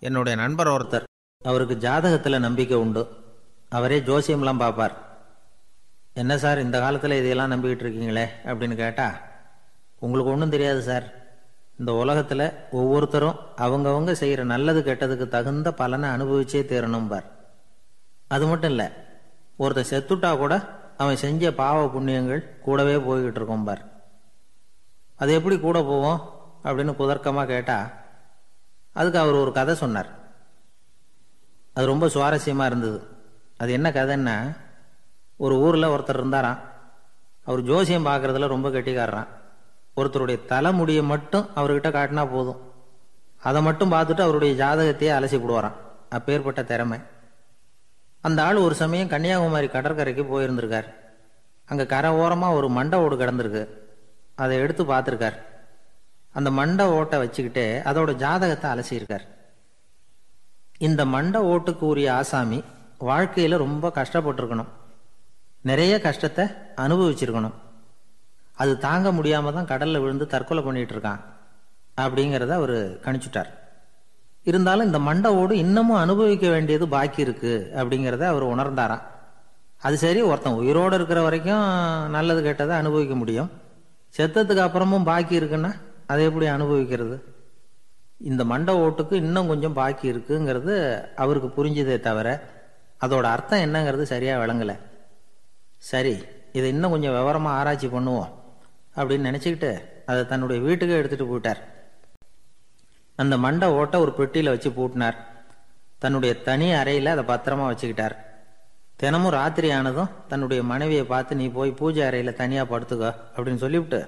என்னுடைய நண்பர் ஒருத்தர். அவருக்கு ஜாதகத்தில் நம்பிக்கை உண்டு. அவரே ஜோசியம்லாம் பார்ப்பார். என்ன சார் இந்த காலத்தில் இதையெல்லாம் நம்பிக்கிட்டு இருக்கீங்களே? அப்படின்னு கேட்டால் உங்களுக்கு ஒன்றும் தெரியாது சார். இந்த உலகத்தில் ஒவ்வொருத்தரும் அவங்கவங்க செய்கிற நல்லது கெட்டதுக்கு தகுந்த பலனை அனுபவிச்சே தீரணும்பார். அது மட்டும் இல்லை ஒருத்தன் செத்துட்டா கூட அவன் செஞ்ச பாவ புண்ணியங்கள் கூடவே போய்கிட்டு இருக்கும் பார் அது எப்படி கூட போவோம்? அப்படின்னு குதர்க்கமாக கேட்டால் அதுக்கு அவர் ஒரு கதை சொன்னார். அது ரொம்ப சுவாரஸ்யமாக இருந்தது. அது என்ன கதைன்னா ஒரு ஊரில் ஒருத்தர் இருந்தாராம். அவர் ஜோசியம் பார்க்குறதுல ரொம்ப கெட்டிக்காரரான் ஒருத்தருடைய தலைமுடியை மட்டும் அவர்கிட்ட காட்டினா போதும். அதை மட்டும் பார்த்துட்டு அவருடைய ஜாதகத்தையே அலசி விடுவாராம் அப்பேற்பட்ட திறமை. அந்த ஆள் ஒரு சமயம் கன்னியாகுமரி கடற்கரைக்கு போயிருந்திருக்கார். அங்கே கரை ஓரமாக ஒரு மண்டை ஓடு கிடந்திருக்கு. அதை எடுத்து பார்த்துருக்கார். அந்த மண்டை ஓட்டை வச்சுக்கிட்டே அதோட ஜாதகத்தை அலசியிருக்கார். இந்த மண்டை ஓட்டுக்கு உரிய ஆசாமி வாழ்க்கையில் ரொம்ப கஷ்டப்பட்டிருக்கணும். நிறைய கஷ்டத்தை அனுபவிச்சிருக்கணும். அது தாங்க முடியாம தான் கடல்ல விழுந்து தற்கொலை பண்ணிட்டு இருக்கான் அப்படிங்கிறத அவர் கணிச்சுட்டார். இருந்தாலும் இந்த மண்டை ஓடு இன்னமும் அனுபவிக்க வேண்டியது பாக்கி இருக்கு அப்படிங்கிறத அவர் உணர்ந்தாராம். அது சரி ஒருத்தன் உயிரோடு இருக்கிற வரைக்கும் நல்லது கெட்டதை அனுபவிக்க முடியும். செத்ததுக்கு அப்புறமும் பாக்கி இருக்குன்னா அதை எப்படி அனுபவிக்கிறது? இந்த மண்டை ஓட்டுக்கு இன்னும் கொஞ்சம் பாக்கி இருக்குங்கிறது அவருக்கு புரிஞ்சதே தவிர அதோட அர்த்தம் என்னங்கிறது சரியாக விளங்கலை. சரி இதை இன்னும் கொஞ்சம் விவரமாக ஆராய்ச்சி பண்ணுவோம் அப்படின்னு நினச்சிக்கிட்டு அதை தன்னுடைய வீட்டுக்கே எடுத்துகிட்டு போயிட்டார். அந்த மண்டை ஓட்டை ஒரு பெட்டியில் வச்சு பூட்டினார். தன்னுடைய தனி அறையில் அதை பத்திரமா வச்சுக்கிட்டார். தினமும் ராத்திரி ஆனதும் தன்னுடைய மனைவியை பார்த்து நீ போய் பூஜை அறையில் தனியாக படுத்துக்கோ அப்படின்னு சொல்லிவிட்டு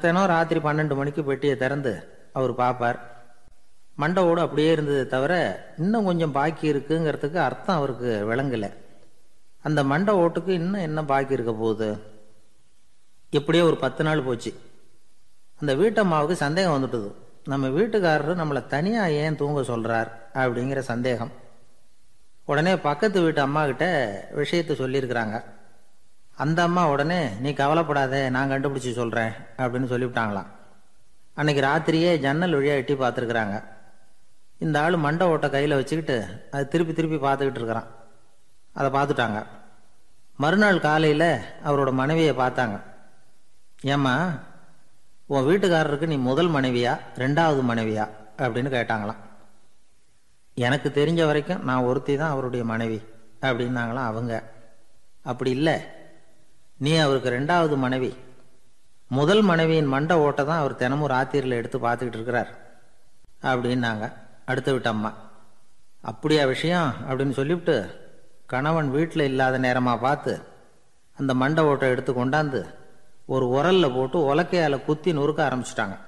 தினம் ராத்திரி பன்னெண்டு மணிக்கு பெட்டியை திறந்து அவர் பார்ப்பார். மண்டவோடு அப்படியே இருந்ததே தவிர இன்னும் கொஞ்சம் பாக்கி இருக்குங்கிறதுக்கு அர்த்தம் அவருக்கு விளங்கலை. அந்த மண்டை ஓட்டுக்கு இன்னும் என்ன பாக்கி இருக்க போகுது? இப்படியே ஒரு பத்து நாள் போச்சு. அந்த வீட்டம்மாவுக்கு சந்தேகம் வந்துட்டுது. நம்ம வீட்டுக்காரரு நம்மளை தனியாக ஏன் தூங்க சொல்கிறார் அப்படிங்கிற சந்தேகம். உடனே பக்கத்து வீட்டு அம்மா கிட்ட விஷயத்த சொல்லியிருக்கிறாங்க. அந்த அம்மா உடனே நீ கவலைப்படாதே நான் கண்டுபிடிச்சி சொல்கிறேன் அப்படின்னு சொல்லிவிட்டாங்களாம். அன்னைக்கு ராத்திரியே ஜன்னல் வழியாக எட்டி பார்த்துருக்குறாங்க. இந்த ஆள் மண்டை ஓட்டை கையில் வச்சுக்கிட்டு அது திருப்பி திருப்பி பார்த்துக்கிட்டு இருக்கிறான். அதை பார்த்துட்டாங்க. மறுநாள் காலையில் அவரோட மனைவியை பார்த்தாங்க. ஏம்மா உன் வீட்டுக்காரருக்கு நீ முதல் மனைவியா ரெண்டாவது மனைவியா? அப்படின்னு கேட்டாங்களாம். எனக்கு தெரிஞ்ச வரைக்கும் நான் ஒருத்தி தான் அவருடைய மனைவி அப்படின்னாங்களாம் அவங்க. அப்படி இல்லை. நீ அவருக்கு ரெண்டாவது மனைவி. முதல் மனைவியின் மண்டை ஓட்டை தான் அவர் தினமும் ராத்திரியில் எடுத்து பார்த்துக்கிட்டு இருக்கிறார். அப்படின்னாங்க. அடுத்த வீட்டு அம்மா. அப்படியா விஷயம்? அப்படின்னு சொல்லிவிட்டு கணவன் வீட்டில் இல்லாத நேரமாக பார்த்து அந்த மண்டை ஓட்டை எடுத்து கொண்டாந்து ஒரு உரல்ல போட்டு உலக்கையால் குத்தி நொறுக்க ஆரம்பிச்சிட்டாங்க.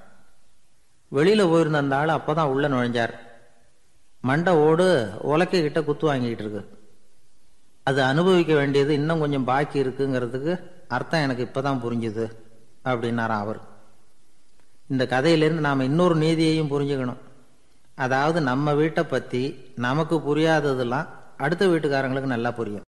வெளியில் போயிருந்த அந்த ஆள் அப்போ தான் உள்ளே நுழைஞ்சார். மண்டை ஓடு உலக்கைக்கிட்ட குத்து வாங்கிக்கிட்டு இருக்கு. அது அனுபவிக்க வேண்டியது இன்னும் கொஞ்சம் பாக்கி இருக்குங்கிறதுக்கு அர்த்தம் எனக்கு இப்போ தான் புரிஞ்சுது அப்படின்னாராம் அவர். இந்த கதையிலேருந்து நாம் இன்னொரு நீதியையும் புரிஞ்சுக்கணும். அதாவது நம்ம வீட்டை பற்றி நமக்கு புரியாததெல்லாம் அடுத்த வீட்டுக்காரங்களுக்கு நல்லா புரியும்.